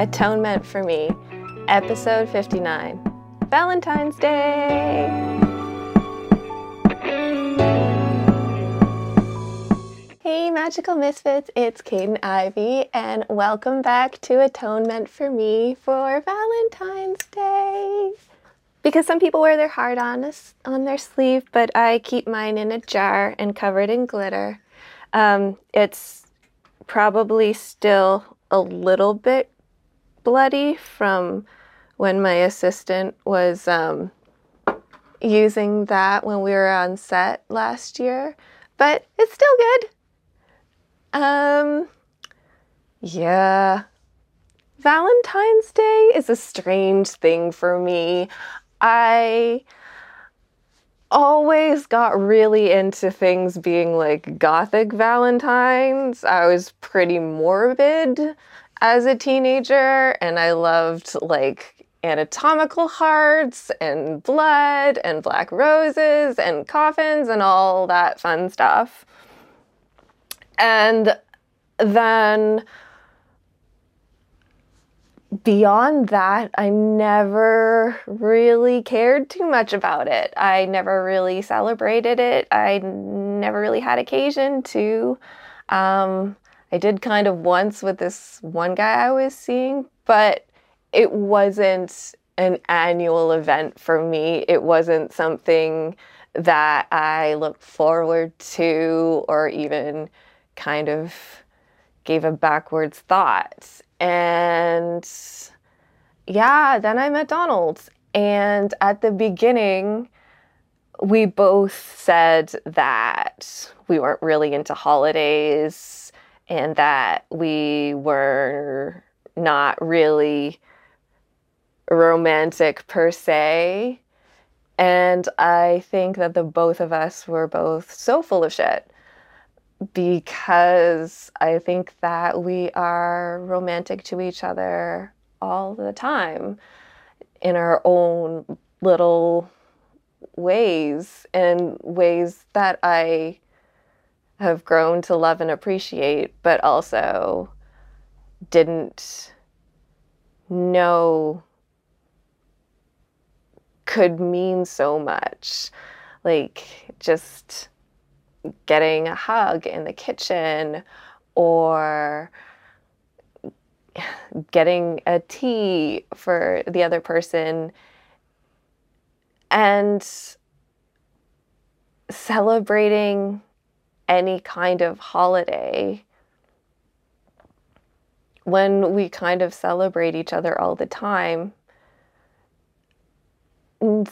Atonement for Me, episode 59 Valentine's Day. Hey, Magical Misfits, it's Kaidain Ivy, and welcome back to Atonement for Me for Valentine's Day. Because some people wear their heart on, a, on their sleeve, but I keep mine in a jar and covered in glitter. Um, it's probably still a little bit bloody from when my assistant was um, using that when we were on set last year, but it's still good. Um, yeah. Valentine's Day is a strange thing for me. I always got really into things being like gothic valentines. I was pretty morbid as a teenager and I loved like anatomical hearts and blood and black roses and coffins and all that fun stuff. And then beyond that, I never really cared too much about it. I never really celebrated it. I never really had occasion to. Um, I did kind of once with this one guy I was seeing, but it wasn't an annual event for me. It wasn't something that I looked forward to or even kind of gave a backwards thought. And yeah, then I met Donald. And at the beginning, we both said that we weren't really into holidays and that we were not really romantic per se. And I think that the both of us were both so full of shit because I think that we are romantic to each other all the time in our own little ways and ways that I have grown to love and appreciate, but also didn't know could mean so much. Like just getting a hug in the kitchen or getting a tea for the other person and celebrating any kind of holiday when we kind of celebrate each other all the time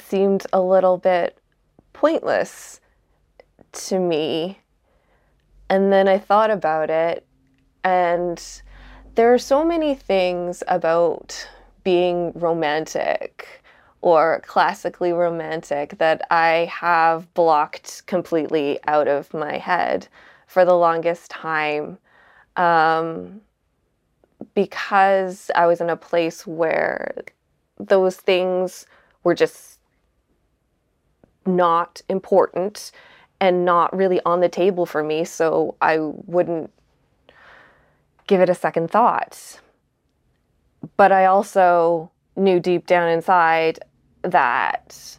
seemed a little bit pointless to me. And then I thought about it, and there are so many things about being romantic or classically romantic that I have blocked completely out of my head for the longest time um, because I was in a place where those things were just not important and not really on the table for me, so I wouldn't give it a second thought. But I also knew deep down inside that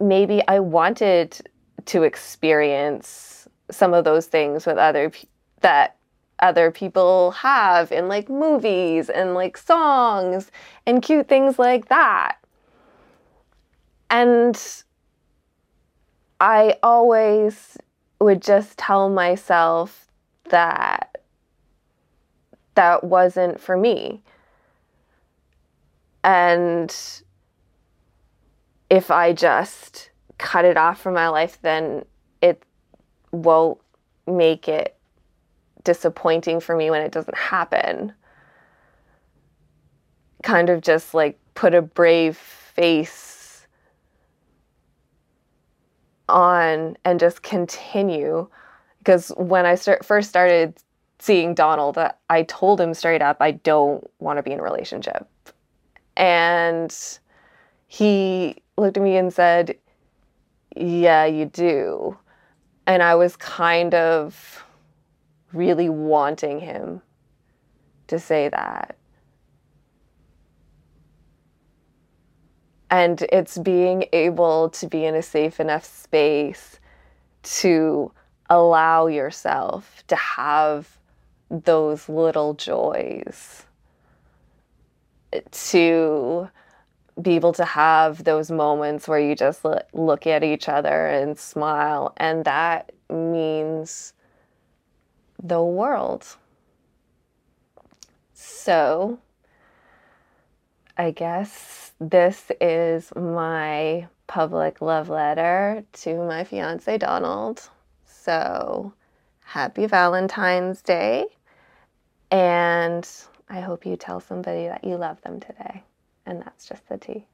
maybe I wanted to experience some of those things with other that other people have in like movies and like songs and cute things like that. And I always would just tell myself that that wasn't for me. And if I just cut it off from my life, then it won't make it disappointing for me when it doesn't happen. Kind of just like put a brave face on and just continue. Because when I start, first started seeing Donald, uh, I told him straight up, I don't want to be in a relationship. And he looked at me and said, Yeah, you do. And I was kind of really wanting him to say that. And it's being able to be in a safe enough space to allow yourself to have those little joys, to be able to have those moments where you just look at each other and smile. And that means the world. So, I guess this is my public love letter to my fiance Donald. So, happy Valentine's Day. And I hope you tell somebody that you love them today. And that's just the tea.